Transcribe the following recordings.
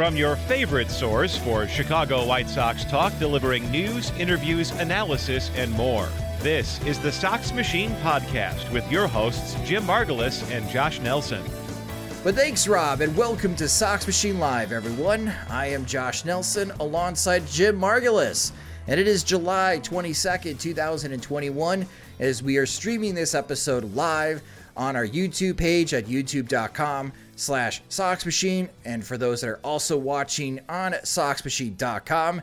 From your favorite source for Chicago White Sox talk, delivering news, interviews, analysis, and more. This is the Sox Machine Podcast with your hosts, Jim Margalus and Josh Nelson. But thanks, Rob, and welcome to Sox Machine Live, everyone. I am Josh Nelson alongside Jim Margalus, and it is July 22nd, 2021, as we are streaming this episode live on our YouTube page at youtube.com slash Sox Machine, and for those that are also watching on SoxMachine.com.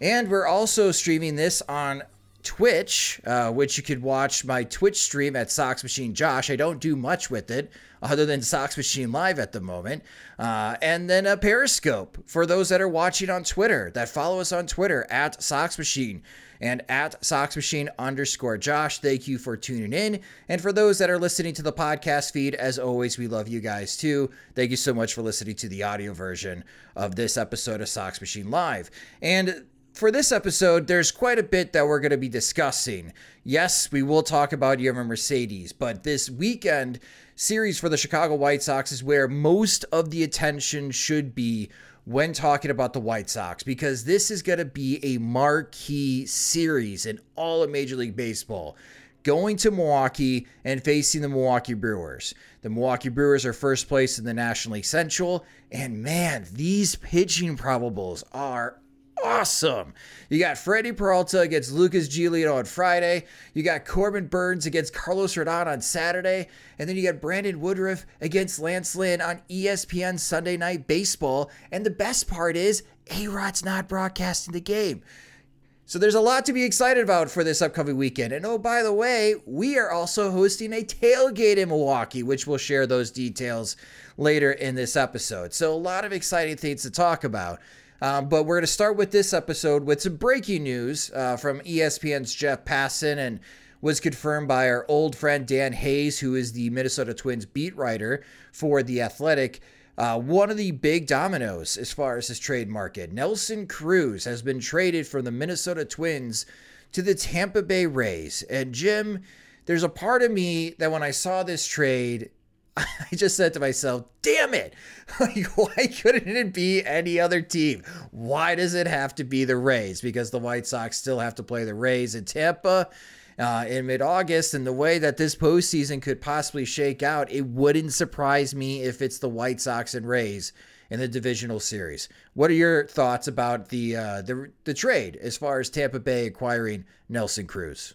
And we're also streaming this on Twitch, uh, which you could watch my Twitch stream at Sox Machine Josh. I don't do much with it other than Sox Machine Live at the moment. Uh, and then a Periscope for those that are watching on Twitter, that follow us on Twitter at Sox Machine and at Sox Machine underscore Josh. Thank you for tuning in. And for those that are listening to the podcast feed, as always, we love you guys too. Thank you so much for listening to the audio version of this episode of Sox Machine Live. And for this episode, there's quite a bit that we're going to be discussing. Yes, we will talk about Yermin Mercedes, but this weekend series for the Chicago White Sox is where most of the attention should be when talking about the White Sox because this is going to be a marquee series in all of Major League Baseball. Going to Milwaukee and facing the Milwaukee Brewers. The Milwaukee Brewers are first place in the National League Central, and man, these pitching probables are awesome. You got Freddy Peralta against Lucas Giolito on Friday. You got Corbin Burnes against Carlos Rodon on Saturday. And then you got Brandon Woodruff against Lance Lynn on ESPN Sunday Night Baseball. And the best part is, A Rod's not broadcasting the game. So there's a lot to be excited about for this upcoming weekend. And oh, by the way, we are also hosting a tailgate in Milwaukee, which we'll share those details later in this episode. So a lot of exciting things to talk about. Um, but we're going to start with this episode with some breaking news uh, from ESPN's Jeff Passan and was confirmed by our old friend Dan Hayes, who is the Minnesota Twins beat writer for The Athletic. Uh, one of the big dominoes as far as this trade market. Nelson Cruz has been traded from the Minnesota Twins to the Tampa Bay Rays. And Jim, there's a part of me that when I saw this trade, I just said to myself, damn it. Like, why couldn't it be any other team? Why does it have to be the Rays? Because the White Sox still have to play the Rays in Tampa uh, in mid August. And the way that this postseason could possibly shake out, it wouldn't surprise me if it's the White Sox and Rays in the divisional series. What are your thoughts about the uh, the, the trade as far as Tampa Bay acquiring Nelson Cruz?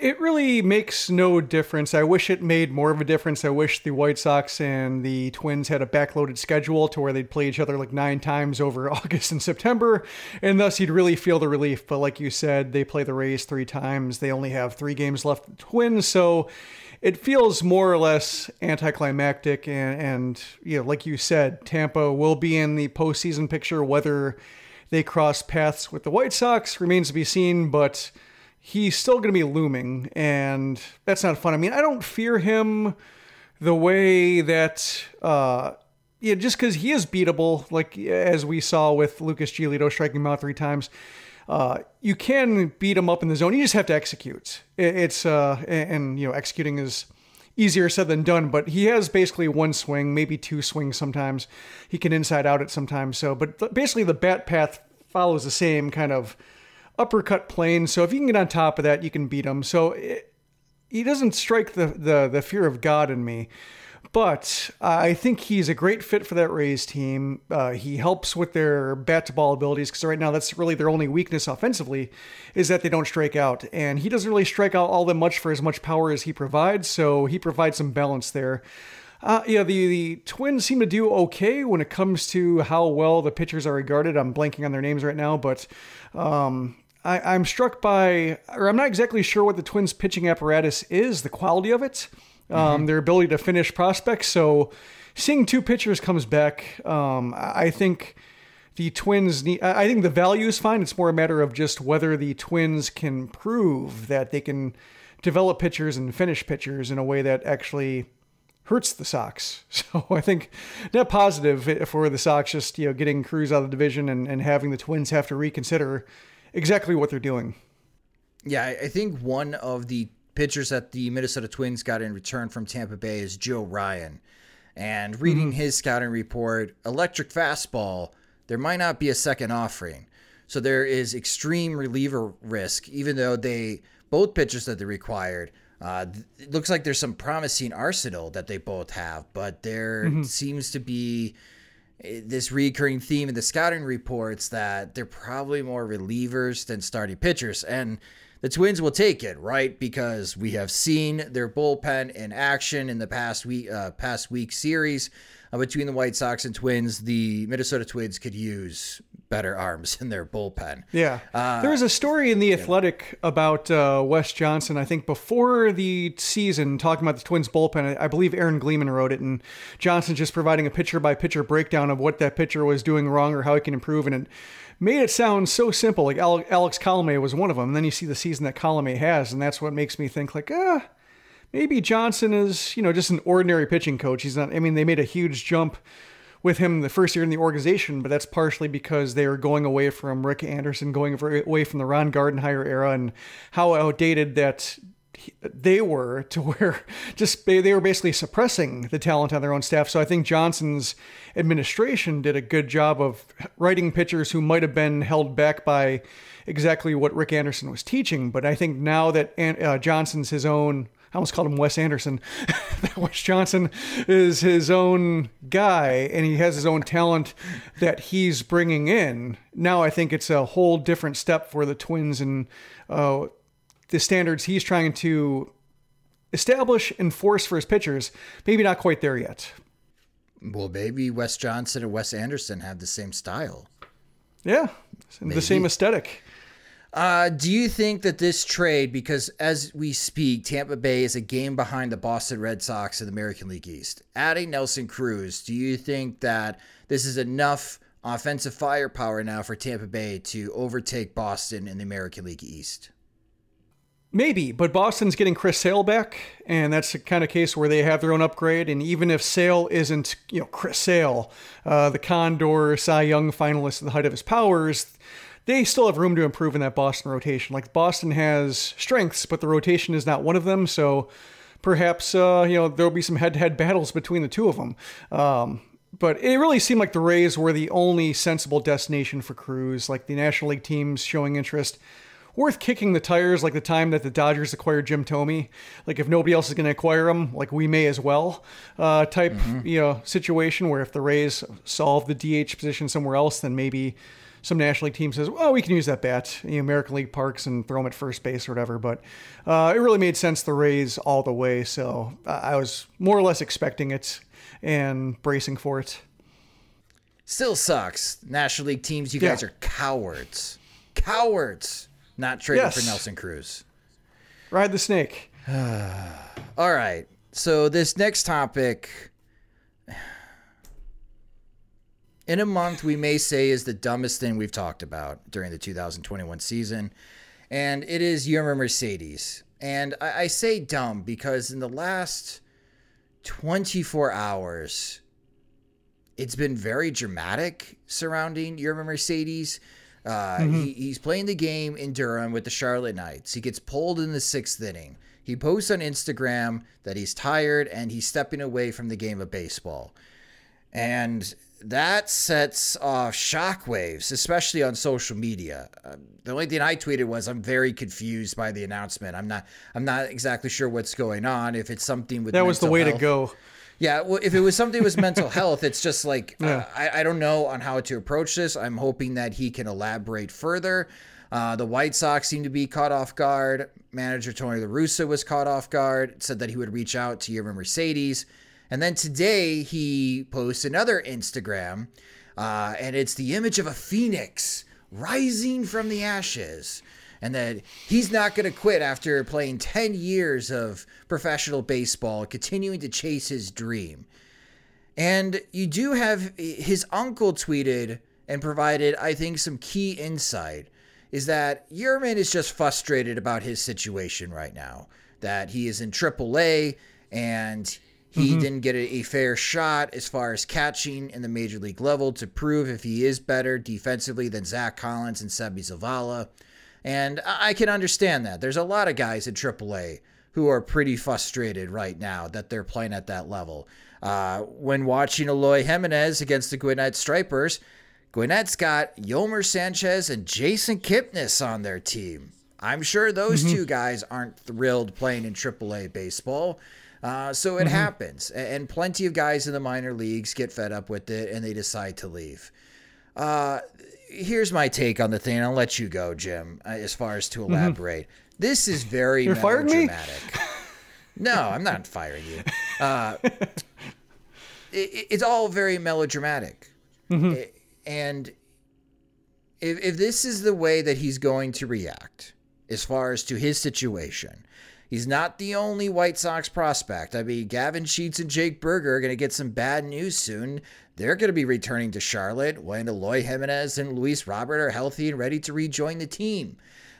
It really makes no difference. I wish it made more of a difference. I wish the White Sox and the Twins had a backloaded schedule to where they'd play each other like nine times over August and September, and thus you'd really feel the relief. But like you said, they play the Rays three times. They only have three games left. The Twins, so it feels more or less anticlimactic. And, and you know, like you said, Tampa will be in the postseason picture. Whether they cross paths with the White Sox remains to be seen, but he's still going to be looming, and that's not fun. I mean, I don't fear him the way that, uh, yeah, just because he is beatable, like as we saw with Lucas Giolito striking him out three times. Uh, you can beat him up in the zone. You just have to execute. It's uh, and you know executing is easier said than done. But he has basically one swing, maybe two swings sometimes. He can inside out it sometimes. So, but basically the bat path follows the same kind of uppercut plane. So if you can get on top of that, you can beat him. So it, he doesn't strike the, the the fear of God in me. But I think he's a great fit for that Rays team. Uh, he helps with their bat to ball abilities because right now that's really their only weakness offensively is that they don't strike out. And he doesn't really strike out all that much for as much power as he provides, so he provides some balance there. Uh, yeah, the, the Twins seem to do okay when it comes to how well the pitchers are regarded. I'm blanking on their names right now, but um, I, am struck by, or I'm not exactly sure what the Twins pitching apparatus is, the quality of it um, mm-hmm. their ability to finish prospects. So seeing two pitchers comes back, um, I think the Twins need. I think the value is fine. It's more a matter of just whether the Twins can prove that they can develop pitchers and finish pitchers in a way that actually hurts the Sox. So I think net positive for the Sox just you know getting Cruz out of the division and, and having the Twins have to reconsider exactly what they're doing. Yeah, I think one of the pitchers that the Minnesota Twins got in return from Tampa Bay is Joe Ryan. And reading mm-hmm. his scouting report, electric fastball, there might not be a second offering. So there is extreme reliever risk, even though they both pitchers that they required. Uh, it looks like there's some promising arsenal that they both have, but there mm-hmm. seems to be this recurring theme in the scouting reports that they're probably more relievers than starting pitchers. And the Twins will take it, right? Because we have seen their bullpen in action in the past week, uh, past week series uh, between the White Sox and Twins. The Minnesota Twins could use better arms in their bullpen. Yeah, uh, there was a story in the Athletic yeah. about uh, Wes Johnson. I think before the season, talking about the Twins bullpen. I believe Aaron Gleeman wrote it, and Johnson just providing a pitcher by pitcher breakdown of what that pitcher was doing wrong or how he can improve, and it made it sound so simple. Like Alex Colome was one of them. And then you see the season that Colome has, and that's what makes me think like, ah, maybe Johnson is, you know, just an ordinary pitching coach. He's not. I mean, they made a huge jump with him the first year in the organization, but that's partially because they were going away from Rick Anderson, going away from the Ron Gardenhire era, and how outdated that they were to where just they were basically suppressing the talent on their own staff. So I think Johnson's administration did a good job of writing pitchers who might have been held back by exactly what Rick Anderson was teaching. But I think now that uh, Johnson's his own, I almost called him Wes Anderson. Wes Johnson is his own guy, and he has his own talent that he's bringing in. Now I think it's a whole different step for the Twins and. Uh, the standards he's trying to establish, and enforce for his pitchers, maybe not quite there yet. Well, maybe Wes Johnson and Wes Anderson have the same style. Yeah, maybe. the same aesthetic. Uh, do you think that this trade, because as we speak, Tampa Bay is a game behind the Boston Red Sox in the American League East? Adding Nelson Cruz, do you think that this is enough offensive firepower now for Tampa Bay to overtake Boston in the American League East? Maybe, but Boston's getting Chris Sale back, and that's the kind of case where they have their own upgrade. And even if Sale isn't, you know, Chris Sale, uh, the Condor Cy Young finalist at the height of his powers, they still have room to improve in that Boston rotation. Like Boston has strengths, but the rotation is not one of them. So perhaps uh, you know there'll be some head-to-head battles between the two of them. Um, but it really seemed like the Rays were the only sensible destination for Cruz. Like the National League teams showing interest worth kicking the tires like the time that the Dodgers acquired Jim Thome. Like if nobody else is going to acquire him, like we may as well. Uh, type mm-hmm. you know situation where if the Rays solve the DH position somewhere else, then maybe some National League team says, "Well, we can use that bat, in the American League parks, and throw him at first base or whatever." But uh, it really made sense the Rays all the way, so I was more or less expecting it and bracing for it. Still sucks. National League teams, you yeah. guys are cowards. Cowards not trading yes. for Nelson Cruz. Ride the snake. All right. So this next topic in a month we may say is the dumbest thing we've talked about during the 2021 season, and it is Yermin Mercedes. And I, I say dumb because in the last 24 hours, it's been very dramatic surrounding Yermin Mercedes. Uh, mm-hmm. he, he's playing the game in Durham with the Charlotte Knights. He gets pulled in the sixth inning. He posts on Instagram that he's tired and he's stepping away from the game of baseball. And that sets off shockwaves, especially on social media. Uh, the only thing I tweeted was I'm very confused by the announcement. I'm not I'm not exactly sure what's going on. If it's something with that was the way health. to go. Yeah, well, if it was something with mental health, it's just like yeah. uh, I, I don't know on how to approach this. I'm hoping that he can elaborate further. Uh, the White Sox seem to be caught off guard. Manager Tony La Russa was caught off guard. Said that he would reach out to Yermin Mercedes. And then today he posts another Instagram, uh, and it's the image of a phoenix rising from the ashes. And that he's not going to quit after playing 10 years of professional baseball, continuing to chase his dream. And you do have his uncle tweeted and provided, I think, some key insight is that Yermin is just frustrated about his situation right now. That he is in AAA and he mm-hmm. didn't get a, a, fair shot as far as catching in the major league level to prove if he is better defensively than Zach Collins and Seby Zavala. And I can understand that. There's a lot of guys in AAA who are pretty frustrated right now that they're playing at that level. Uh, when watching Eloy Jimenez against the Gwinnett Stripers, Gwinnett's got Yolmer Sanchez and Jason Kipnis on their team. I'm sure those mm-hmm. two guys aren't thrilled playing in AAA baseball. Uh, so it mm-hmm. happens, and plenty of guys in the minor leagues get fed up with it and they decide to leave. Uh, here's my take on the thing. I'll let you go, Jim, uh, as far as to mm-hmm. elaborate. Mm-hmm. This is very You're melodramatic. no, I'm not firing you. Uh, it, it's all very melodramatic. Mm-hmm. It, and if, if this is the way that he's going to react as far as to his situation, He's not the only White Sox prospect. I mean, Gavin Sheets and Jake Burger are going to get some bad news soon. They're going to be returning to Charlotte when Eloy Jimenez and Luis Robert are healthy and ready to rejoin the team.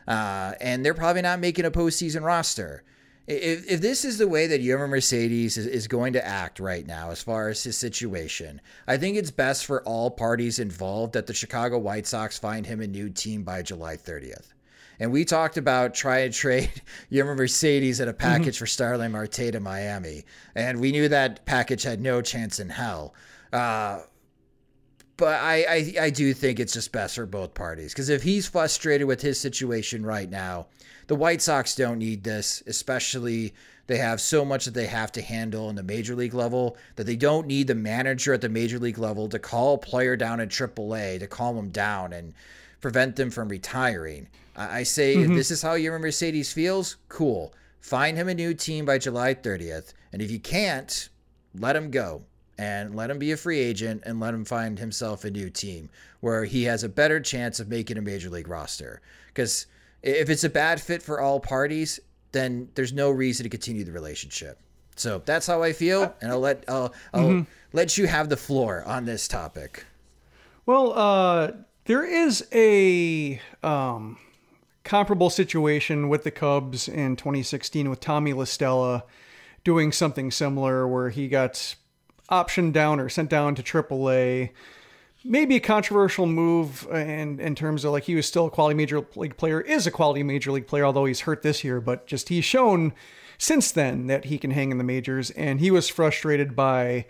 Uh, and they're probably not making a postseason roster. If, if this is the way that Yermin Mercedes is, is going to act right now, as far as his situation, I think it's best for all parties involved that the Chicago White Sox find him a new team by July 30th. And we talked about try and trade Yermin Mercedes at a mm-hmm. package for Starling Marte to Miami. And we knew that package had no chance in hell. Uh, but I, I, I do think it's just best for both parties because if he's frustrated with his situation right now, the White Sox don't need this, especially they have so much that they have to handle in the major league level that they don't need the manager at the major league level to call a player down in AAA to calm him down and prevent them from retiring. I say mm-hmm. if this is how Yermin Mercedes feels, cool. Find him a new team by July 30th. And if you can't, let him go and let him be a free agent and let him find himself a new team where he has a better chance of making a major league roster. Because if it's a bad fit for all parties, then there's no reason to continue the relationship. So that's how I feel, and I'll let I'll, I'll mm-hmm. let you have the floor on this topic. Well, uh, there is a um, comparable situation with the Cubs in 2016 with Tommy La Stella doing something similar where he got optioned down or sent down to AAA. Maybe a controversial move in, in terms of like he was still a quality major league player, is a quality major league player, although he's hurt this year, but just he's shown since then that he can hang in the majors. And he was frustrated by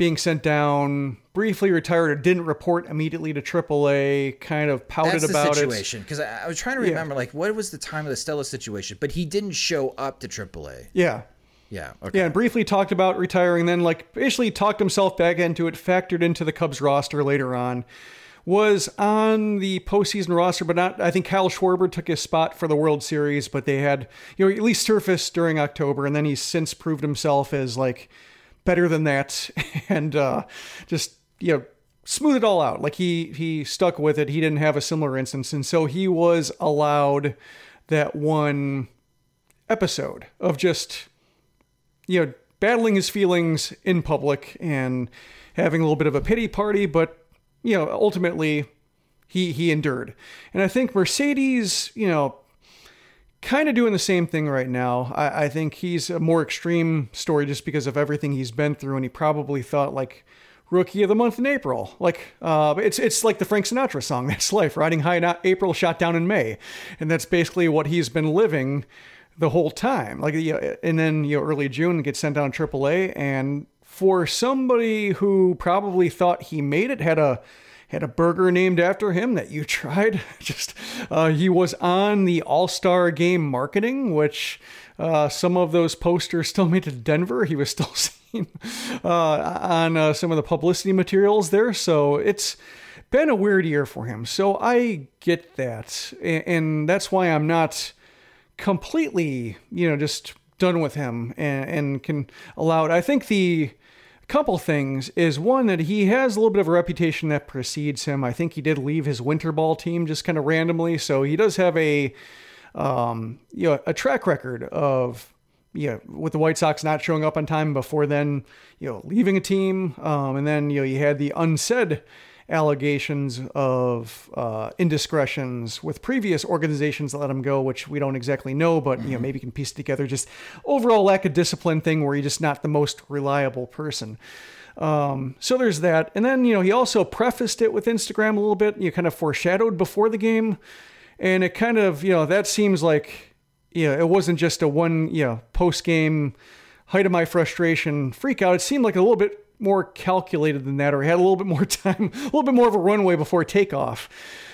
being sent down, briefly retired, or didn't report immediately to AAA, kind of pouted That's about the situation. Because I, I, was trying to remember, yeah. like, what was the time of the Stella situation? But he didn't show up to AAA. Yeah. Yeah. Okay. Yeah, and briefly talked about retiring, then like basically talked himself back into it, factored into the Cubs roster later on. Was on the postseason roster, but not. I think Kyle Schwarber took his spot for the World Series, but they had you know at least surfaced during October, and then he's since proved himself as like better than that. And uh, just you know smooth it all out. Like he he stuck with it. He didn't have a similar instance. And so he was allowed that one episode of just you know battling his feelings in public and having a little bit of a pity party. But you know ultimately he he endured. And i think mercedes you know kind of doing the same thing right now. I, I, think he's a more extreme story just because of everything he's been through, and he probably thought like rookie of the month in April. Like uh, it's it's like the Frank Sinatra song, "That's Life." Riding high in April, shot down in May, and that's basically what he's been living the whole time. Like, and then you know, early June gets sent down to AAA, and for somebody who probably thought he made it, had a had a burger named after him that you tried. Just uh, he was on the All Star Game marketing, which uh, some of those posters still made to Denver. He was still seen uh, on uh, some of the publicity materials there. So it's been a weird year for him. So I get that, and, and that's why I'm not completely, you know, just done with him and, and can allow it. I think the couple things is one that he has a little bit of a reputation that precedes him. I think he did leave his winter ball team just kind of randomly, so he does have a um, you know a track record of you know, with the White Sox not showing up on time before then, you know, leaving a team, um, and then you know you had the unsaid allegations of uh, indiscretions with previous organizations that let him go, which we don't exactly know, but you know maybe can piece together just overall lack of discipline thing where you're just not the most reliable person. Um, so there's that, and then you know he also prefaced it with Instagram a little bit. You kind of foreshadowed before the game, and it kind of you know that seems like you know it wasn't just a one you know post game height of my frustration freak out. It seemed like a little bit more calculated than that or had a little bit more time, a little bit more of a runway before takeoff.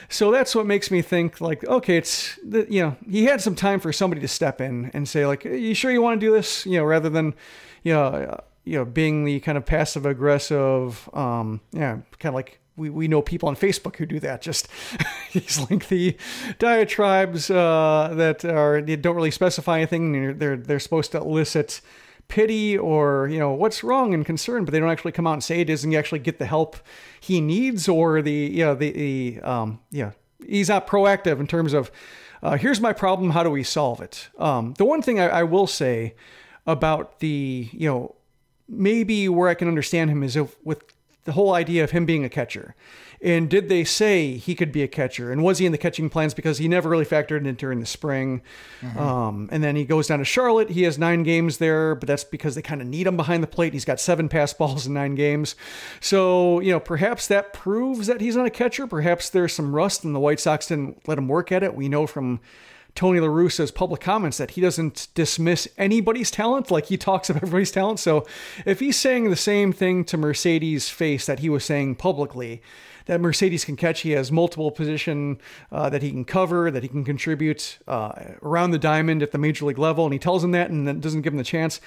So that's what makes me think like, okay, it's the, you know, he had some time for somebody to step in and say like, you sure you want to do this? You know, rather than, you know, you know, being the kind of passive aggressive, um, yeah, kind of like we, we know people on Facebook who do that. Just these lengthy diatribes uh, that are they don't really specify anything. They're they're supposed to elicit pity or you know what's wrong and concern, but they don't actually come out and say it is, you actually get the help he needs or the you know the, the um yeah he's not proactive in terms of uh, here's my problem, how do we solve it? Um, the one thing I, I will say about the you know maybe where I can understand him is if, with the whole idea of him being a catcher. And did they say he could be a catcher? And was he in the catching plans because he never really factored in during the spring? Mm-hmm. Um, and then he goes down to Charlotte. He has nine games there, but that's because they kind of need him behind the plate. He's got seven pass balls in nine games. So, you know, perhaps that proves that he's not a catcher. Perhaps there's some rust and the White Sox didn't let him work at it. We know from Tony La Russa's public comments that he doesn't dismiss anybody's talent, like he talks of everybody's talent. So if he's saying the same thing to Mercedes' face that he was saying publicly, that Mercedes can catch, he has multiple position uh, that he can cover, that he can contribute uh, around the diamond at the major league level, and he tells him that and then doesn't give him the chance.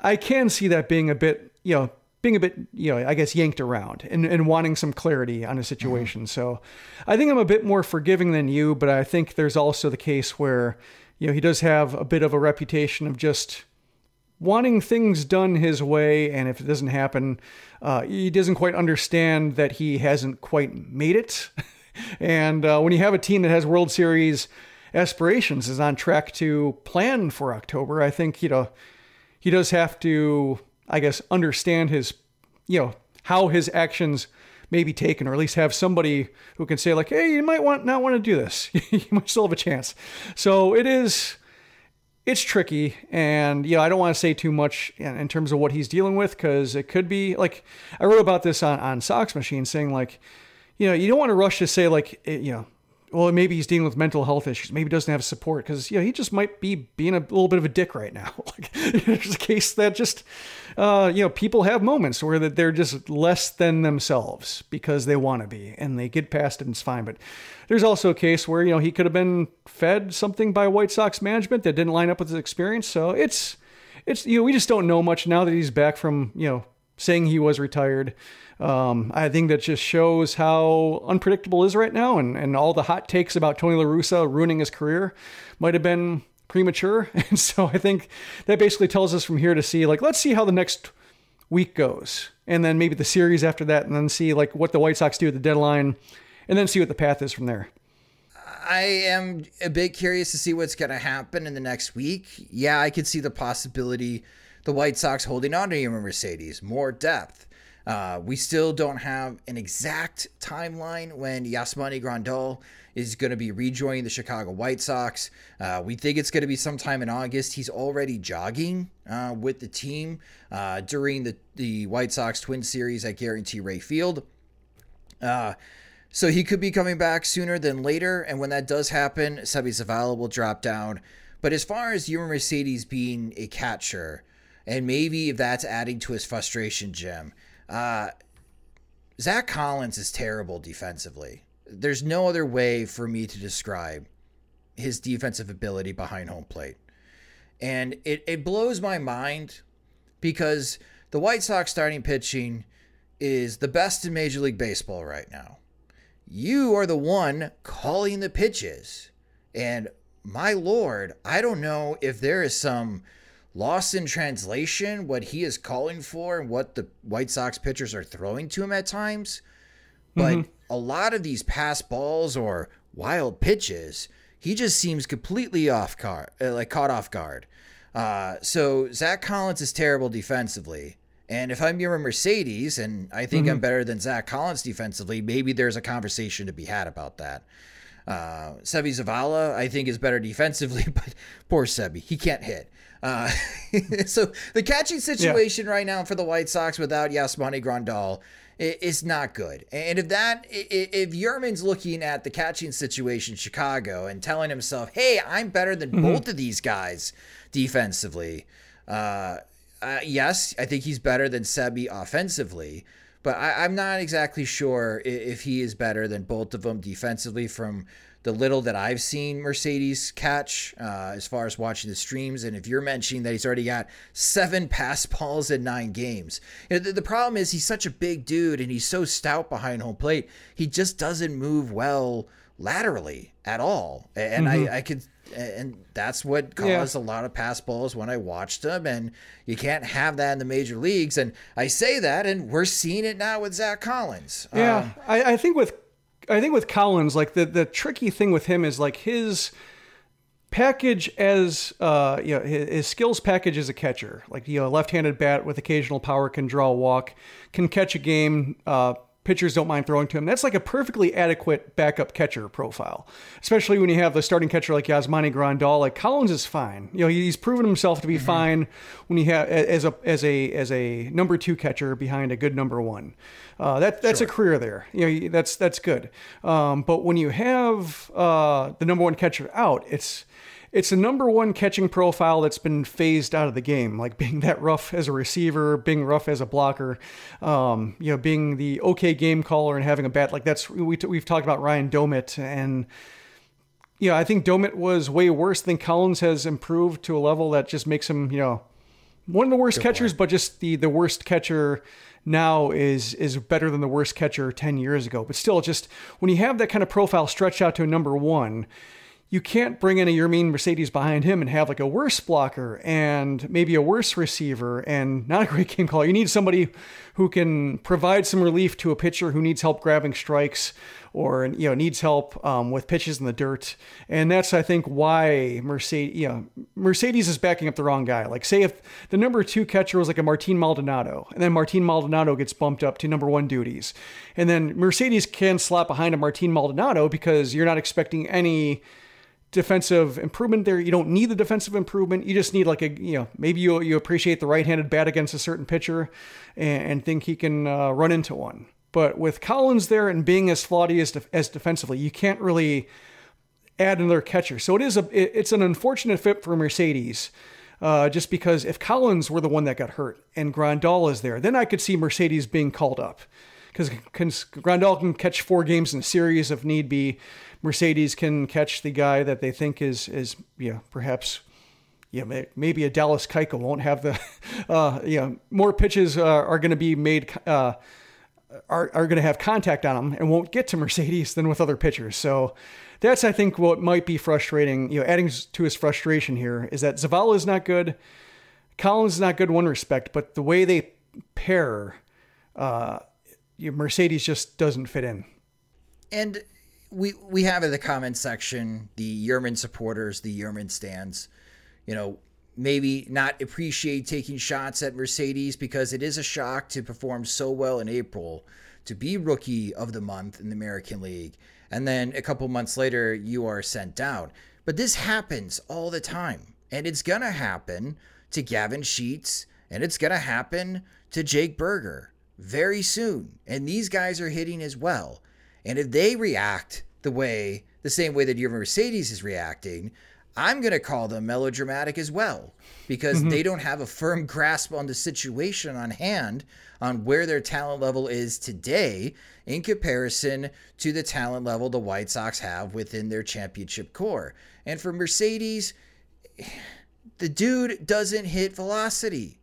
I can see that being a bit, you know, being a bit, you know, I guess yanked around and, and wanting some clarity on a situation. Mm-hmm. So I think I'm a bit more forgiving than you, but I think there's also the case where, you know, he does have a bit of a reputation of just wanting things done his way. And if it doesn't happen, uh, he doesn't quite understand that he hasn't quite made it. and uh, when you have a team that has World Series aspirations, is on track to plan for October, I think, you know, he does have to I guess, understand his, you know, how his actions may be taken, or at least have somebody who can say, like, hey, you might want not want to do this. you might still have a chance. So it is, it's tricky, and you know, I don't want to say too much in, in terms of what he's dealing with because it could be like I wrote about this on on Sox Machine, saying like, you know, you don't want to rush to say like, it, you know well, maybe he's dealing with mental health issues. Maybe doesn't have support because, you know, he just might be being a little bit of a dick right now. like, there's a case that just, uh, you know, people have moments where that they're just less than themselves because they want to be and they get past it and it's fine. But there's also a case where, you know, he could have been fed something by White Sox management that didn't line up with his experience. So it's, it's, you know, we just don't know much now that he's back from, you know, saying he was retired. Um, I think that just shows how unpredictable is right now, and, and all the hot takes about Tony La Russa ruining his career might have been premature. And so I think that basically tells us from here to see, like, let's see how the next week goes, and then maybe the series after that, and then see like what the White Sox do at the deadline, and then see what the path is from there. I am a bit curious to see what's going to happen in the next week. Yeah, I could see the possibility the White Sox holding on to Yermin Mercedes, more depth. Uh, we still don't have an exact timeline when Yasmani Grandal is going to be rejoining the Chicago White Sox. Uh, we think it's going to be sometime in August. He's already jogging uh, with the team uh, during the, the White Sox Twin Series at Guaranteed Rate Field. Uh, so he could be coming back sooner than later. And when that does happen, Seby Zavala will drop down. But as far as Yermin Mercedes being a catcher, and maybe if that's adding to his frustration, Jim, uh, Zach Collins is terrible defensively. There's no other way for me to describe his defensive ability behind home plate. And it, it blows my mind because the White Sox starting pitching is the best in Major League Baseball right now. You are the one calling the pitches. And my lord, I don't know if there is some lost in translation what he is calling for and what the White Sox pitchers are throwing to him at times. But mm-hmm. a lot of these pass balls or wild pitches, he just seems completely off guard, uh, like caught off guard. Uh, so Zach Collins is terrible defensively. And if I'm Yermin Mercedes and I think mm-hmm. I'm better than Zach Collins defensively, maybe there's a conversation to be had about that. Uh, Seby Zavala, I think, is better defensively, but poor Seby, he can't hit. Uh, so the catching situation yeah. right now for the White Sox without Yasmani Grandal is not good. And if that, if Yermin's looking at the catching situation in Chicago and telling himself, "Hey, I'm better than mm-hmm. both of these guys defensively," uh, uh, yes, I think he's better than Seby offensively, but I, am not exactly sure if he is better than both of them defensively from the little that I've seen Mercedes catch uh, as far as watching the streams. And if you're mentioning that he's already got seven pass balls in nine games, you know, the, the, problem is he's such a big dude and he's so stout behind home plate. He just doesn't move well laterally at all. And mm-hmm. I, I could and that's what caused yeah. a lot of pass balls when I watched them. And you can't have that in the major leagues. And I say that, and we're seeing it now with Zach Collins. Yeah, um, I, I, think with I think with Collins, like the the tricky thing with him is like his package as uh you know his, his skills package as a catcher. Like you know a left-handed bat with occasional power can draw a walk can catch a game uh pitchers don't mind throwing to him. That's like a perfectly adequate backup catcher profile, especially when you have the starting catcher like Yasmani Grandal. Like Collins is fine. You know, he's proven himself to be mm-hmm. fine when you have as a as a as a number two catcher behind a good number one. Uh, that that's sure. a career there. You know, that's that's good. Um, but when you have uh, the number one catcher out, it's it's a number one catching profile that's been phased out of the game, like being that rough as a receiver, being rough as a blocker, um, you know, being the okay game caller and having a bat like that's we we've talked about Ryan Doumit and. You know, I think Doumit was way worse. than Collins has improved to a level that just makes him, you know, one of the worst Good catchers, but just the the worst catcher now is is better than the worst catcher 10 years ago. But still, just when you have that kind of profile stretched out to a number one, you can't bring in a Yermin Mercedes behind him and have like a worse blocker and maybe a worse receiver and not a great game caller. You need somebody who can provide some relief to a pitcher who needs help grabbing strikes or you know needs help um, with pitches in the dirt. And that's I think why Mercedes you know, Mercedes is backing up the wrong guy. Like say if the number two catcher was like a Martin Maldonado, and then Martin Maldonado gets bumped up to number one duties, and then Mercedes can slot behind a Martin Maldonado because you're not expecting any defensive improvement there. You don't need the defensive improvement. You just need like a you know maybe you you appreciate the right-handed bat against a certain pitcher and, and think he can uh, run into one. But with Collins there and being as flawed as as defensively, you can't really add another catcher. So it is a it, it's an unfortunate fit for Mercedes. Uh, just because if Collins were the one that got hurt and Grandal is there, then I could see Mercedes being called up because Grandal can catch four games in a series if need be. Mercedes can catch the guy that they think is is know, perhaps yeah, maybe a Dallas Keuchel won't have the, uh, more pitches uh, are going to be made, uh, are, are going to have contact on them and won't get to Mercedes than with other pitchers. So that's, I think, what might be frustrating. You know, adding to his frustration here is that Zavala is not good. Collins is not good in one respect, but the way they pair, uh, Mercedes just doesn't fit in. And we we have in the comment section the Yermin supporters, the Yermin stands. You know, maybe not appreciate taking shots at Mercedes because it is a shock to perform so well in April, to be rookie of the month in the American League, and then a couple months later you are sent down. But this happens all the time, and it's gonna happen to Gavin Sheets, and it's gonna happen to Jake Burger very soon. And these guys are hitting as well. And if they react the way, the same way that your Mercedes is reacting, I'm going to call them melodramatic as well because mm-hmm. they don't have a firm grasp on the situation on hand on where their talent level is today in comparison to the talent level the White Sox have within their championship core. And for Mercedes, the dude doesn't hit velocity.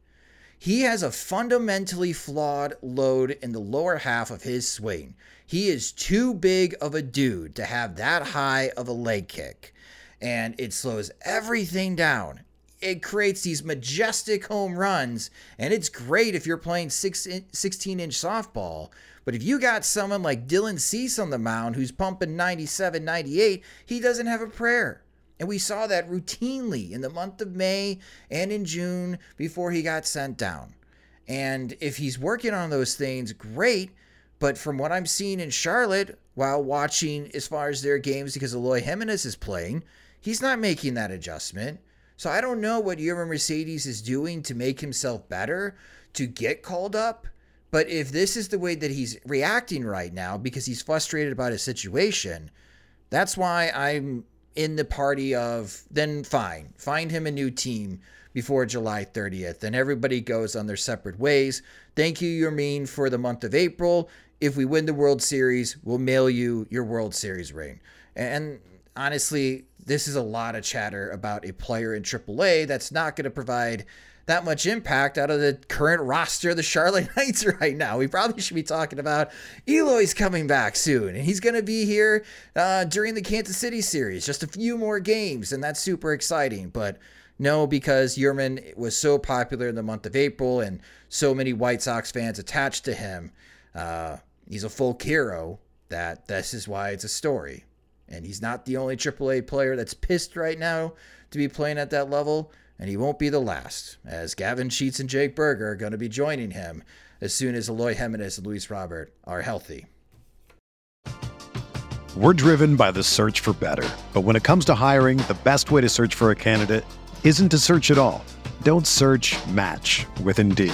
He has a fundamentally flawed load in the lower half of his swing. He is too big of a dude to have that high of a leg kick, and it slows everything down. It creates these majestic home runs, and it's great if you're playing six, 16 inch softball. But if you got someone like Dylan Cease on the mound who's pumping 97, 98, he doesn't have a prayer. And we saw that routinely in the month of May and in June before he got sent down. And if he's working on those things, great. But from what I'm seeing in Charlotte while watching as far as their games because Eloy Jimenez is playing, he's not making that adjustment. So I don't know what Yermin Mercedes is doing to make himself better to get called up. But if this is the way that he's reacting right now because he's frustrated about his situation, that's why I'm in the party of then fine, find him a new team before July 30th, and everybody goes on their separate ways. Thank you, Yermin, for the month of April. If we win the World Series, we'll mail you your World Series ring. And honestly, this is a lot of chatter about a player in AAA that's not going to provide that much impact out of the current roster of the Charlotte Knights right now. We probably should be talking about Eloy's coming back soon, and he's going to be here uh, during the Kansas City series. Just a few more games, and that's super exciting. But no, because Yermin was so popular in the month of April, and so many White Sox fans attached to him. Uh, he's a folk hero. That this is why it's a story. And he's not the only AAA player that's pissed right now to be playing at that level and he won't be the last, as Gavin Sheets and Jake Burger are going to be joining him as soon as Eloy Jimenez and Luis Robert are healthy. We're driven by the search for better. But when it comes to hiring, the best way to search for a candidate isn't to search at all. Don't search match with Indeed.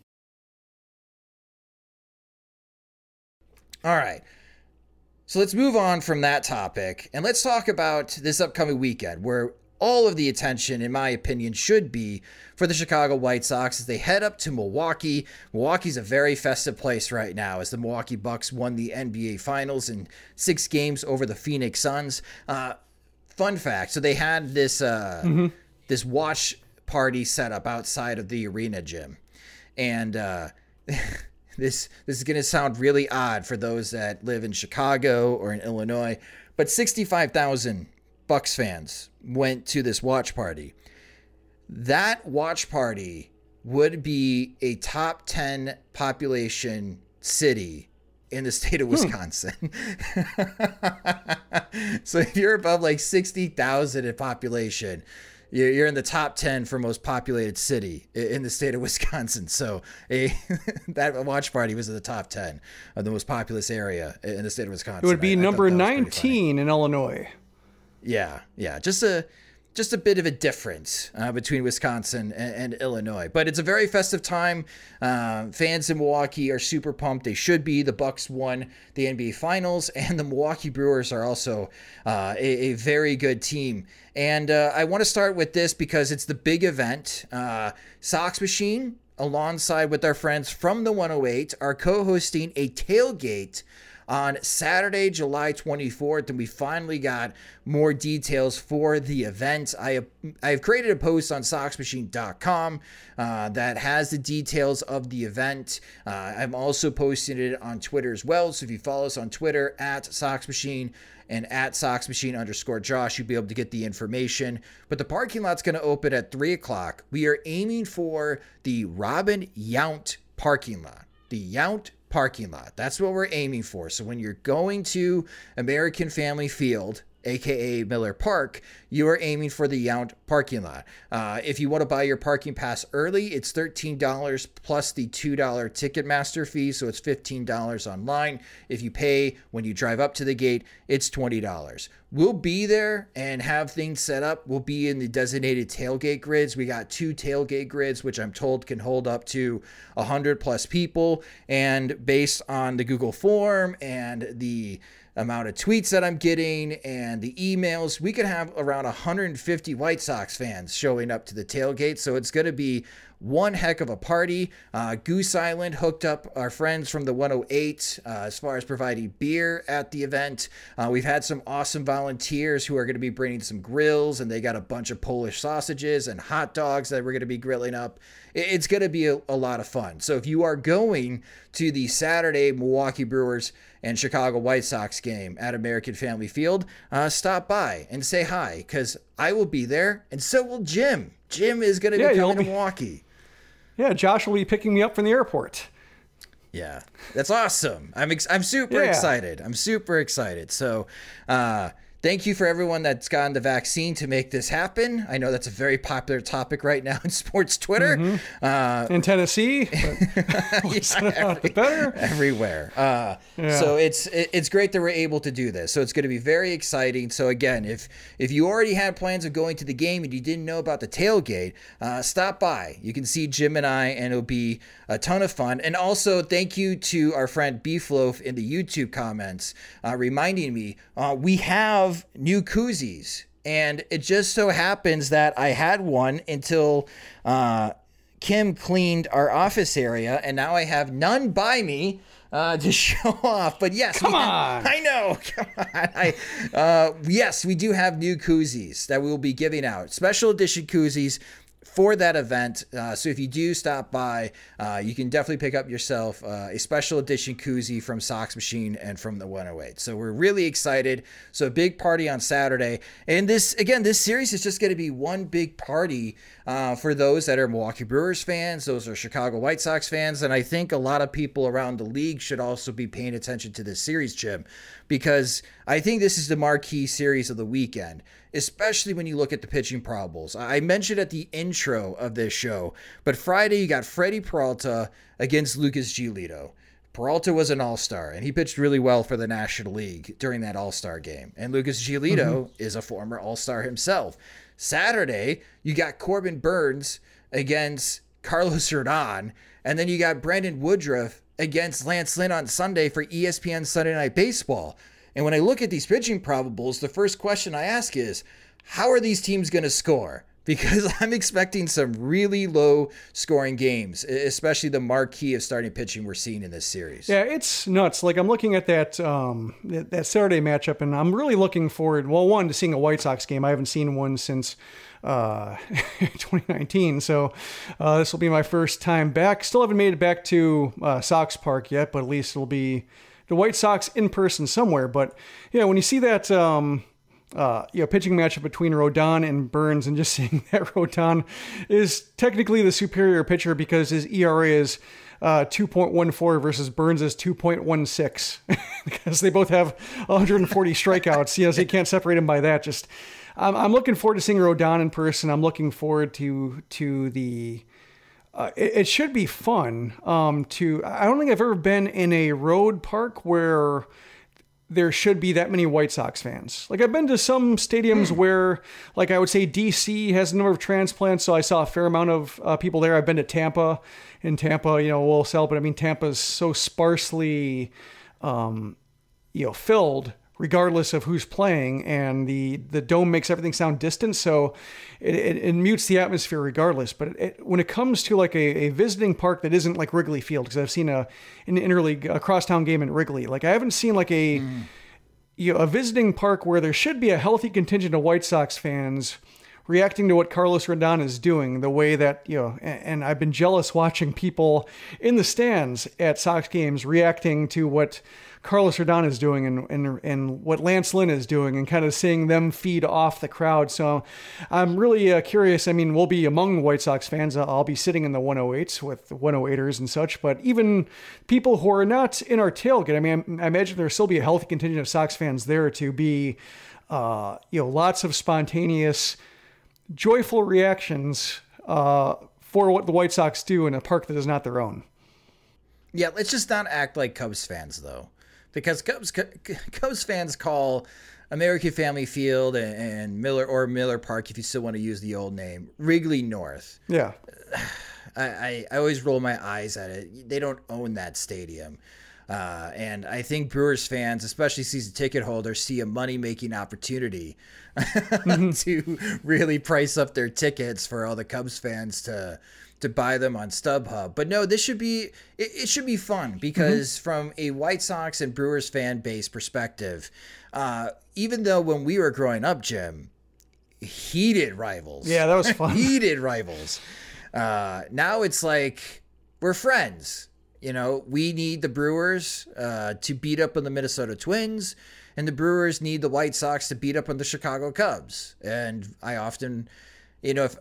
All right. So let's move on from that topic and let's talk about this upcoming weekend where all of the attention, in my opinion, should be for the Chicago White Sox as they head up to Milwaukee. Milwaukee's a very festive place right now as the Milwaukee Bucks won the NBA Finals in six games over the Phoenix Suns. Uh, fun fact: so they had this uh, this watch party set up outside of the arena gym, and uh, this this is going to sound really odd for those that live in Chicago or in Illinois, but sixty five thousand Bucks fans went to this watch party. That watch party would be a top 10 population city in the state of hmm. Wisconsin. so if you're above like 60,000 in population, you're you're in the top 10 for most populated city in the state of Wisconsin. So a that watch party was in the top 10 of the most populous area in the state of Wisconsin. It would be I- I number that was pretty funny. 19 in Illinois. Yeah, yeah, just a just a bit of a difference uh, between Wisconsin and, and Illinois, but it's a very festive time. Um, fans in Milwaukee are super pumped. They should be. The Bucks won the NBA Finals, and the Milwaukee Brewers are also uh, a, a very good team. And uh, I want to start with this because it's the big event. Uh, Sox Machine, alongside with our friends from the 108, are co-hosting a tailgate on Saturday, July 24th, and we finally got more details for the event. I have, I have created a post on soxmachine.com uh, that has the details of the event. Uh, I'm also posting it on Twitter as well. So if you follow us on Twitter at soxmachine and at socksmachine underscore Josh, you'll be able to get the information. But the parking lot's going to open at 3 o'clock. We are aiming for the Robin Yount parking lot. The Yount parking lot. That's what we're aiming for. So when you're going to American Family Field, aka Miller Park, you are aiming for the Yount parking lot. Uh, if you want to buy your parking pass early, it's $13 plus the $2 Ticketmaster fee, so it's $15 online. If you pay when you drive up to the gate, it's $20. We'll be there and have things set up. We'll be in the designated tailgate grids. We got two tailgate grids, which I'm told can hold up to 100 plus people. And based on the Google form and the amount of tweets that I'm getting and the emails, we could have around 150 White Sox fans showing up to the tailgate. So it's going to be one heck of a party. Uh, Goose Island hooked up our friends from the 108 uh, as far as providing beer at the event. Uh, we've had some awesome volunteers who are going to be bringing some grills, and they got a bunch of Polish sausages and hot dogs that we're going to be grilling up. It's going to be a, a lot of fun. So if you are going to the Saturday Milwaukee Brewers and Chicago White Sox game at American Family Field, uh, stop by and say hi because I will be there, and so will Jim. Jim is going to Yeah, be coming to Milwaukee. Yeah, Josh will be picking me up from the airport. Yeah, that's awesome. I'm ex- I'm super Yeah. excited. I'm super excited. So, uh, thank you for everyone that's gotten the vaccine to make this happen. I know that's a very popular topic right now in sports Twitter. Mm-hmm. Uh, In Tennessee, yeah, better. everywhere. Uh, So it's it- it's great that we're able to do this. So it's going to be very exciting. So again, if if you already had plans of going to the game and you didn't know about the tailgate, uh, stop by. You can see Jim and I, and it'll be a ton of fun. And also, thank you to our friend Beefloaf in the YouTube comments, uh, reminding me uh, we have new koozies. And it just so happens that I had one until uh, Kim cleaned our office area, and now I have none by me uh, to show off. But yes, Come we have- on. I know. Come on. I, uh, yes, we do have new koozies that we will be giving out, special edition koozies for that event. Uh, so if you do stop by, uh, you can definitely pick up yourself uh, a special edition koozie from Sox Machine and from the 108. So we're really excited. So a big party on Saturday, and this again, this series is just going to be one big party uh, for those that are Milwaukee Brewers fans, those are Chicago White Sox fans, and I think a lot of people around the league should also be paying attention to this series, Jim, because I think this is the marquee series of the weekend especially when you look at the pitching probables. I mentioned at the intro of this show, but Friday you got Freddie Peralta against Lucas Giolito. Peralta was an all star, and he pitched really well for the National League during that all star game. And Lucas Giolito mm-hmm. is a former all star himself. Saturday, you got Corbin Burnes against Carlos Rodon, and then you got Brandon Woodruff against Lance Lynn on Sunday for ESPN Sunday Night Baseball. And when I look at these pitching probables, the first question I ask is, how are these teams going to score? Because I'm expecting some really low scoring games, especially the marquee of starting pitching we're seeing in this series. Yeah, it's nuts. Like I'm looking at that um, that Saturday matchup, and I'm really looking forward. Well, one to seeing a White Sox game. I haven't seen one since uh, 2019, so uh, this will be my first time back. Still haven't made it back to uh, Sox Park yet, but at least it'll be the White Sox in person somewhere. But yeah, when you see that. Um, uh, you know, pitching matchup between Rodon and Burnes, and just seeing that Rodon is technically the superior pitcher because his ERA is uh, 2.14 versus Burnes is 2.16 because they both have 140 strikeouts. You know, so you can't separate them by that. Just, I'm, I'm looking forward to seeing Rodon in person. I'm looking forward to to the. Uh, it, it should be fun. Um, to I don't think I've ever been in a road park where there should be that many White Sox fans. Like I've been to some stadiums where, like I would say, DC has a number of transplants, so I saw a fair amount of uh, people there. I've been to Tampa. In Tampa, you know, we'll sell, but I mean, Tampa's so sparsely, um, you know, filled regardless of who's playing, and the the dome makes everything sound distant, so it, it, it mutes the atmosphere regardless. But it, when it comes to like a, a visiting park that isn't like Wrigley Field, because I've seen a an interleague a crosstown game in Wrigley, like I haven't seen like a you know, a visiting park where there should be a healthy contingent of White Sox fans reacting to what Carlos Rodon is doing, the way that, you know, and, and I've been jealous watching people in the stands at Sox games reacting to what Carlos Rodon is doing and, and, and what Lance Lynn is doing and kind of seeing them feed off the crowd. So I'm really uh, curious. I mean, we'll be among White Sox fans. I'll be sitting in the 108s with the 108ers and such, but even people who are not in our tailgate, I mean, I imagine there'll still be a healthy contingent of Sox fans there to be, uh, you know, lots of spontaneous, joyful reactions uh, for what the White Sox do in a park that is not their own. Yeah, let's just not act like Cubs fans though, because Cubs Cubs fans call American Family Field and, and Miller or Miller Park, if you still want to use the old name, Wrigley North. Yeah. I, I, I always roll my eyes at it. They don't own that stadium. Uh, and I think Brewers fans, especially season ticket holders, see a money making opportunity to really price up their tickets for all the Cubs fans to to buy them on StubHub. But no, this should be it, it should be fun because from a White Sox and Brewers fan base perspective, uh, even though when we were growing up, Jim, heated rivals. Yeah, that was fun. heated rivals. Uh, now it's like we're friends. You know, we need the Brewers uh, to beat up on the Minnesota Twins, and the Brewers need the White Sox to beat up on the Chicago Cubs. And I often, you know, if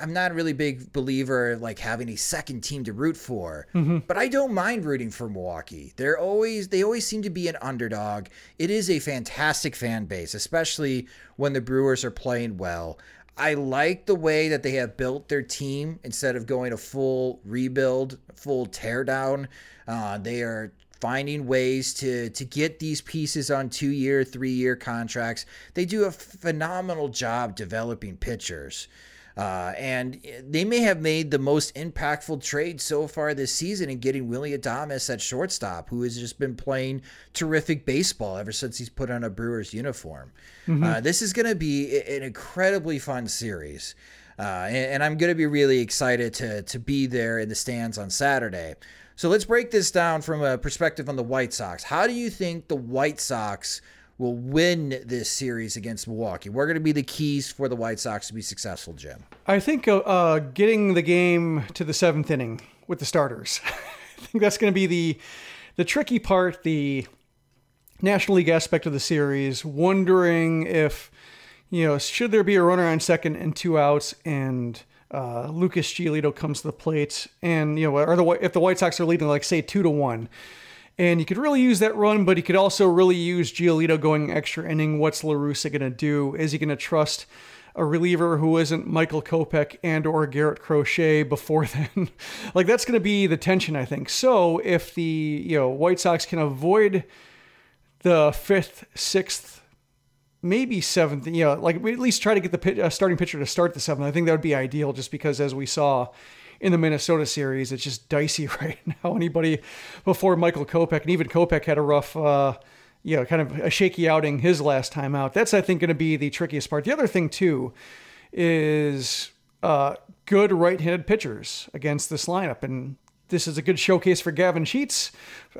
I'm not a really big believer like having a second team to root for, but I don't mind rooting for Milwaukee. They're always they always seem to be an underdog. It is a fantastic fan base, especially when the Brewers are playing well. I like the way that they have built their team instead of going a full rebuild, full teardown. Uh, they are finding ways to to get these pieces on two year, three year contracts. They do a phenomenal job developing pitchers. Uh, and they may have made the most impactful trade so far this season in getting Willy Adames at shortstop, who has just been playing terrific baseball ever since he's put on a Brewers uniform. Uh, this is going to be an incredibly fun series. Uh, and, and I'm going to be really excited to, to be there in the stands on Saturday. So let's break this down from a perspective on the White Sox. How do you think the White Sox will win this series against Milwaukee? What are going to be the keys for the White Sox to be successful, Jim? I think uh, uh, getting the game to the seventh inning with the starters. I think that's going to be the the tricky part, the National League aspect of the series. Wondering if you know should there be a runner on second and two outs, and uh, Lucas Giolito comes to the plate, and you know, or the if the White Sox are leading like say two to one. And you could really use that run, but you could also really use Giolito going extra inning. What's LaRussa going to do? Is he going to trust a reliever who isn't Michael Kopech and or Garrett Crochet before then? like that's going to be the tension, I think. So if the you know White Sox can avoid the fifth, sixth, maybe seventh, you know, like we at least try to get the pit, uh, starting pitcher to start the seventh. I think that would be ideal, just because as we saw in the Minnesota series, it's just dicey right now. Anybody before Michael Kopech, and even Kopech had a rough, uh, you know, kind of a shaky outing his last time out. That's, I think, going to be the trickiest part. The other thing, too, is uh, good right handed pitchers against this lineup. And this is a good showcase for Gavin Sheets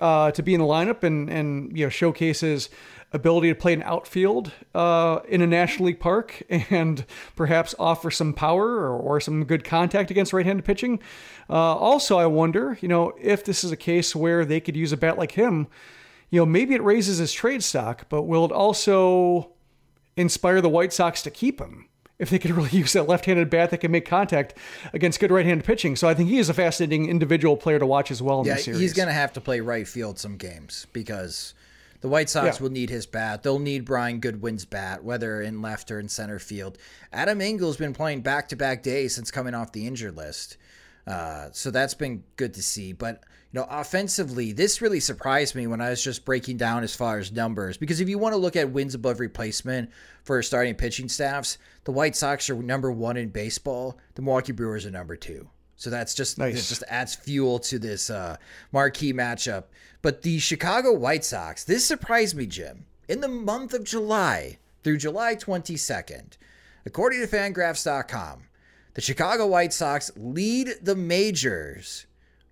uh, to be in the lineup and, and you know, showcases ability to play an outfield uh, in a National League park and perhaps offer some power or, or some good contact against right-handed pitching. Uh, also, I wonder, you know, if this is a case where they could use a bat like him, you know, maybe it raises his trade stock, but will it also inspire the White Sox to keep him? If they could really use that left-handed bat that can make contact against good right-handed pitching, so I think he is a fascinating individual player to watch as well in yeah, this series. he's going to have to play right field some games because the White Sox Yeah. will need his bat. They'll need Brian Goodwin's bat, whether in left or in center field. Adam Engel's been playing back to back days since coming off the injured list. Uh, so that's been good to see. But, you know, offensively, this really surprised me when I was just breaking down as far as numbers. Because if you want to look at wins above replacement for starting pitching staffs, the White Sox are number one in baseball. The Milwaukee Brewers are number two. So that's just Nice. it just adds fuel to this uh, marquee matchup. But the Chicago White Sox, this surprised me, Jim. In the month of July through July 22nd, according to Fangraphs.com, the Chicago White Sox lead the majors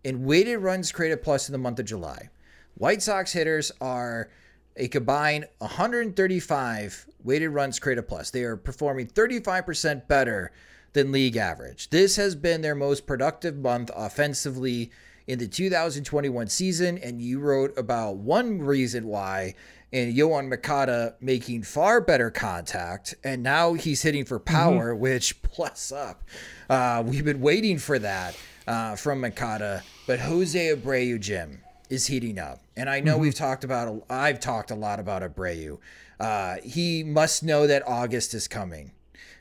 in weighted runs created plus in the month of July. White Sox hitters are a combined 135 weighted runs created plus. They are performing 35% better than league average. This has been their most productive month offensively in the 2021 season, and you wrote about one reason why. And Yoan Moncada making far better contact, and now he's hitting for power, which plus up. Uh, we've been waiting for that uh, from Makata, but Jose Abreu, Jim, is heating up. And I know we've talked about, I've talked a lot about Abreu. Uh, he must know that August is coming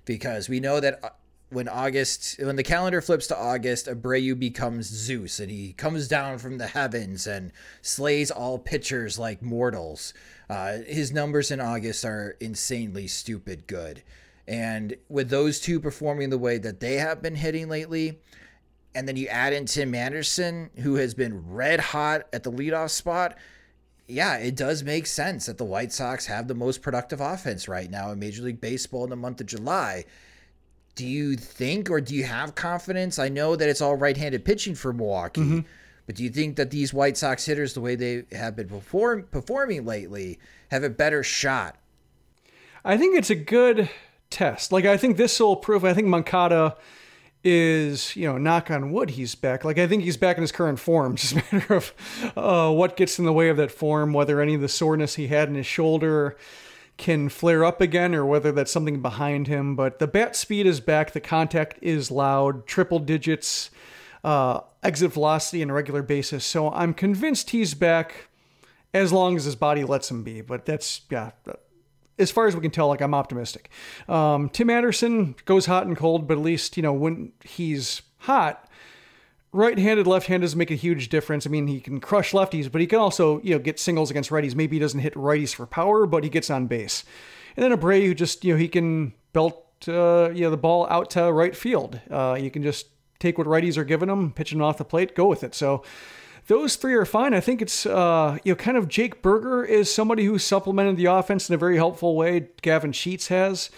because we know that uh, when August, when the calendar flips to August, Abreu becomes Zeus and he comes down from the heavens and slays all pitchers like mortals. Uh, his numbers in August are insanely stupid good. And with those two performing the way that they have been hitting lately, and then you add in Tim Anderson, who has been red hot at the leadoff spot. Yeah, it does make sense that the White Sox have the most productive offense right now in Major League Baseball in the month of July. Do you think or do you have confidence? I know that it's all right handed pitching for Milwaukee, but do you think that these White Sox hitters, the way they have been perform- performing lately, have a better shot? I think it's a good test. Like I think this will prove. I think Moncada is, you know, knock on wood, he's back. Like I think he's back in his current form. it's Just a matter of uh, what gets in the way of that form, whether any of the soreness he had in his shoulder can flare up again, or whether that's something behind him. But the bat speed is back. The contact is loud, triple digits, uh, exit velocity on a regular basis. So I'm convinced he's back as long as his body lets him be. But that's yeah as far as we can tell, like I'm optimistic. Um, Tim Anderson goes hot and cold, but at least you know when he's hot, right-handed, left-handed doesn't make a huge difference. I mean, he can crush lefties, but he can also you know get singles against righties. Maybe he doesn't hit righties for power, but he gets on base. And then Abreu who just you know he can belt uh, you know the ball out to right field. Uh, you can just take what righties are giving him, pitch him off the plate, go with it. So those three are fine. I think it's uh, you know kind of Jake Burger is somebody who supplemented the offense in a very helpful way. Gavin Sheets has.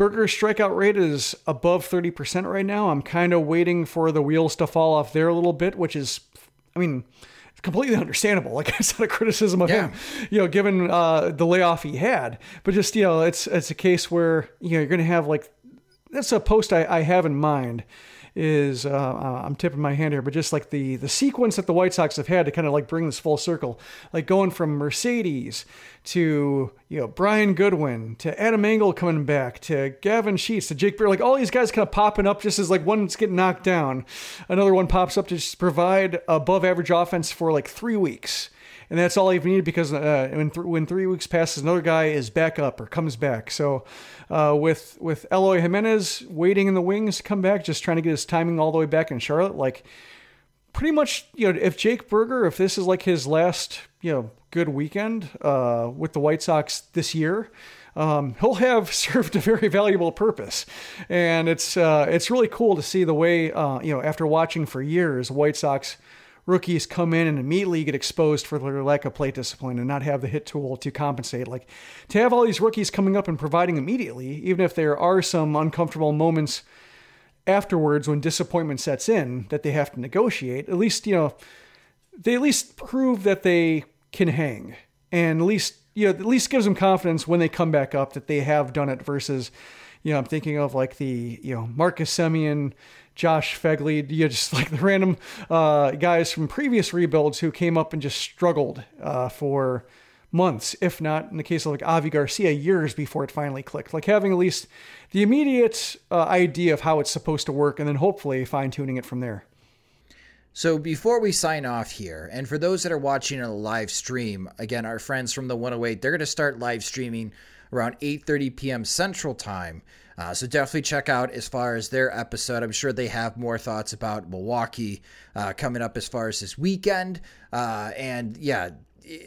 Burger's strikeout rate is above 30% right now. I'm kind of waiting for the wheels to fall off there a little bit, which is, I mean, completely understandable. Like it's not a criticism of Yeah. him, you know, given uh, the layoff he had, but just you know, it's it's a case where you know you're going to have like that's a post I, I have in mind is uh, uh, I'm tipping my hand here, but just like the the sequence that the White Sox have had to kind of like bring this full circle, like going from Mercedes to you know Brian Goodwin to Adam Engel coming back to Gavin Sheets to Jake Beer, like all these guys kind of popping up just as like one's getting knocked down, another one pops up to just provide above average offense for like three weeks and that's all you've needed because uh, when th- when three weeks passes, another guy is back up or comes back. So uh, with with Eloy Jimenez waiting in the wings to come back, just trying to get his timing all the way back in Charlotte, like pretty much you know if Jake Burger, if this is like his last you know good weekend uh, with the White Sox this year. Um, he'll have served a very valuable purpose, and it's uh, it's really cool to see the way uh, you know after watching for years White Sox rookies come in and immediately get exposed for their lack of plate discipline and not have the hit tool to compensate. Like to have all these rookies coming up and providing immediately, even if there are some uncomfortable moments afterwards when disappointment sets in that they have to negotiate, at least, you know, they at least prove that they can hang and at least, you know, at least gives them confidence when they come back up that they have done it versus, you know, I'm thinking of like the, you know, Marcus Semien, Josh Phegley, you know, just like the random uh, guys from previous rebuilds who came up and just struggled uh, for months, if not in the case of like Avi Garcia, years before it finally clicked. Like having at least the immediate uh, idea of how it's supposed to work and then hopefully fine tuning it from there. So before we sign off here, and for those that are watching a live stream, again, our friends from the 108, they're going to start live streaming around 8:30 p.m. Central Time. Uh, so definitely check out as far as their episode. I'm sure they have more thoughts about Milwaukee uh, coming up as far as this weekend. Uh, and yeah,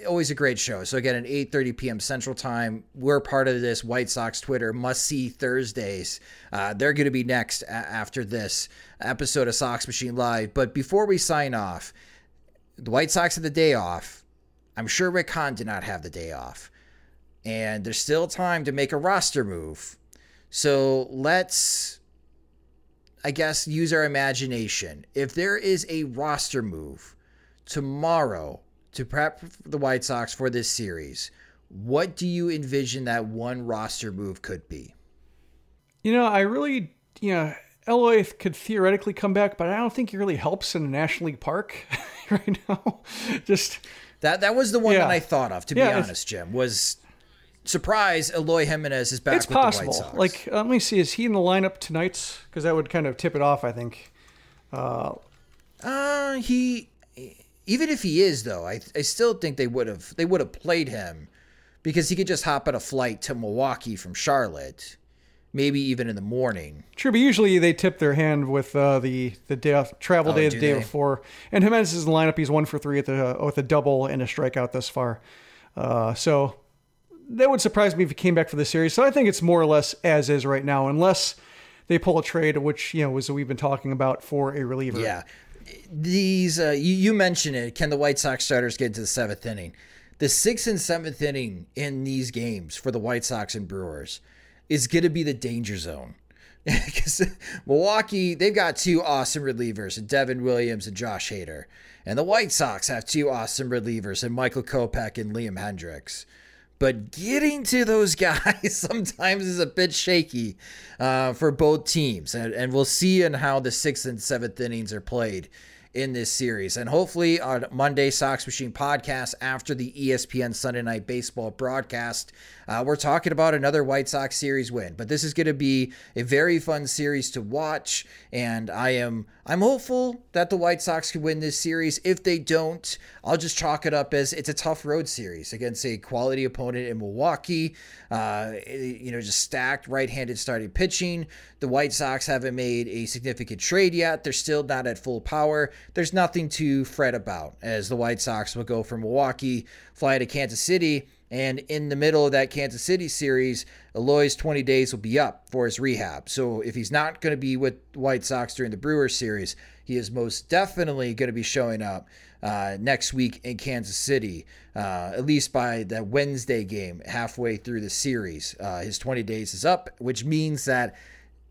always a great show. So again, at 8:30 p.m. Central Time, we're part of this White Sox Twitter must see Thursdays. Uh, they're going to be next a- after this episode of Sox Machine Live. But before we sign off, the White Sox have the day off. I'm sure Rick Hahn did not have the day off, and there's still time to make a roster move. So let's. I guess use our imagination. If there is a roster move tomorrow to prep the White Sox for this series, what do you envision that one roster move could be? You know, I really, you know, Eloy could theoretically come back, but I don't think he really helps in a National League Park right now. Just that that was the one yeah. that I thought of, to yeah, be honest, Jim. Was surprise Eloy Jimenez is back it's possible. Like, let me see, is he in the lineup tonight? Because that would kind of tip it off, I think. Uh, uh he even if he is though, I I still think they would have they would have played him because he could just hop on a flight to Milwaukee from Charlotte, maybe even in the morning. True, but usually they tip their hand with uh, the the day, travel oh, day the day they? before. And Jimenez is in the lineup. He's one for three at the uh, with a double and a strikeout thus far. Uh, so that would surprise me if he came back for the series. So I think it's more or less as is right now, unless they pull a trade, which you know was we've been talking about for a reliever. Yeah, these uh, you, you mentioned it. Can the White Sox starters get to the seventh inning? The sixth and seventh inning in these games for the White Sox and Brewers is going to be the danger zone. Because Milwaukee, they've got two awesome relievers, Devin Williams and Josh Hader. And the White Sox have two awesome relievers, and Michael Kopech and Liam Hendriks but getting to those guys sometimes is a bit shaky uh, for both teams. And, and we'll see in how the sixth and seventh innings are played in this series. And hopefully on Monday Sox Machine podcast after the ESPN Sunday Night Baseball broadcast, uh, we're talking about another White Sox series win. But this is going to be a very fun series to watch, and I am I'm hopeful that the White Sox can win this series. If they don't, I'll just chalk it up as it's a tough road series against a quality opponent in Milwaukee. Uh, you know, just stacked right-handed starting pitching. The White Sox haven't made a significant trade yet. They're still not at full power. There's nothing to fret about as the White Sox will go from Milwaukee, fly to Kansas City and in the middle of that Kansas City series, Eloy's 20 days will be up for his rehab. So if he's not going to be with White Sox during the Brewers series, he is most definitely going to be showing up uh, next week in Kansas City, uh, at least by the Wednesday game, halfway through the series. Uh, his 20 days is up, which means that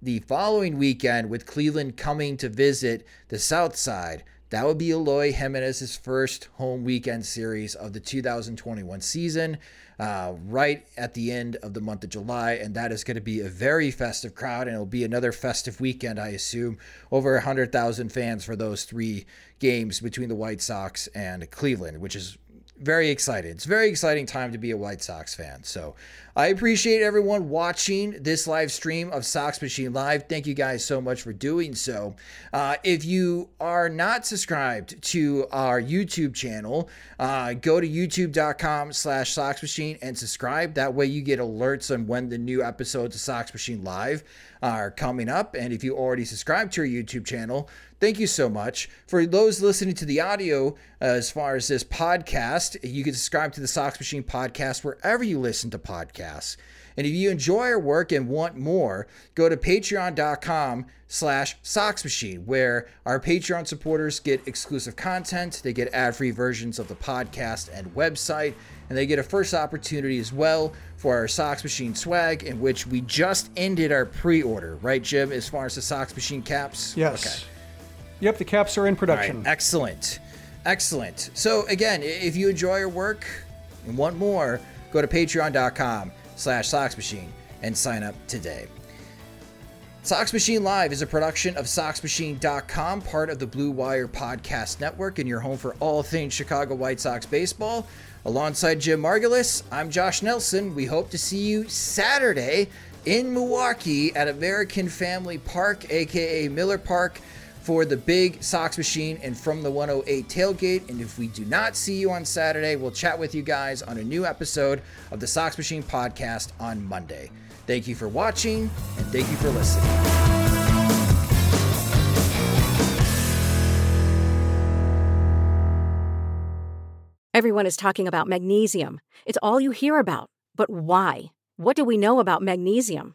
the following weekend, with Cleveland coming to visit the South Side, that would be Eloy Jimenez's first home weekend series of the 2021 season, uh, right at the end of the month of July. And that is going to be a very festive crowd, and it'll be another festive weekend, I assume. Over 100,000 fans for those three games between the White Sox and Cleveland, which is very excited. It's a very exciting time to be a White Sox fan. So I appreciate everyone watching this live stream of Sox Machine Live. Thank you guys so much for doing so. Uh, if you are not subscribed to our YouTube channel, uh, go to youtube.com slash Sox Machine and subscribe. That way you get alerts on when the new episodes of Sox Machine Live are coming up. And if you already subscribed to our YouTube channel, thank you so much. For those listening to the audio, uh, as far as this podcast, you can subscribe to the Sox Machine podcast wherever you listen to podcasts podcasts. And if you enjoy our work and want more, go to patreon.com slash soxmachine, where our Patreon supporters get exclusive content, they get ad-free versions of the podcast and website, and they get a first opportunity as well for our Sox Machine swag, in which we just ended our pre-order, right, Jim, as far as the Sox Machine caps? Yes. Okay. Yep, the caps are in production. right, excellent. Excellent. So again, if you enjoy our work and want more, go to patreon.com slash soxmachine and sign up today. Sox Machine Live is a production of SoxMachine.com, part of the Blue Wire Podcast Network, and your home for all things Chicago White Sox baseball. Alongside Jim Margalus, I'm Josh Nelson. We hope to see you Saturday in Milwaukee at American Family Park, aka Miller Park, for the big Sox Machine and From the 108 tailgate. And if we do not see you on Saturday, we'll chat with you guys on a new episode of the Sox Machine podcast on Monday. Thank you for watching and thank you for listening. Everyone is talking about magnesium. It's all you hear about. But why? What do we know about magnesium?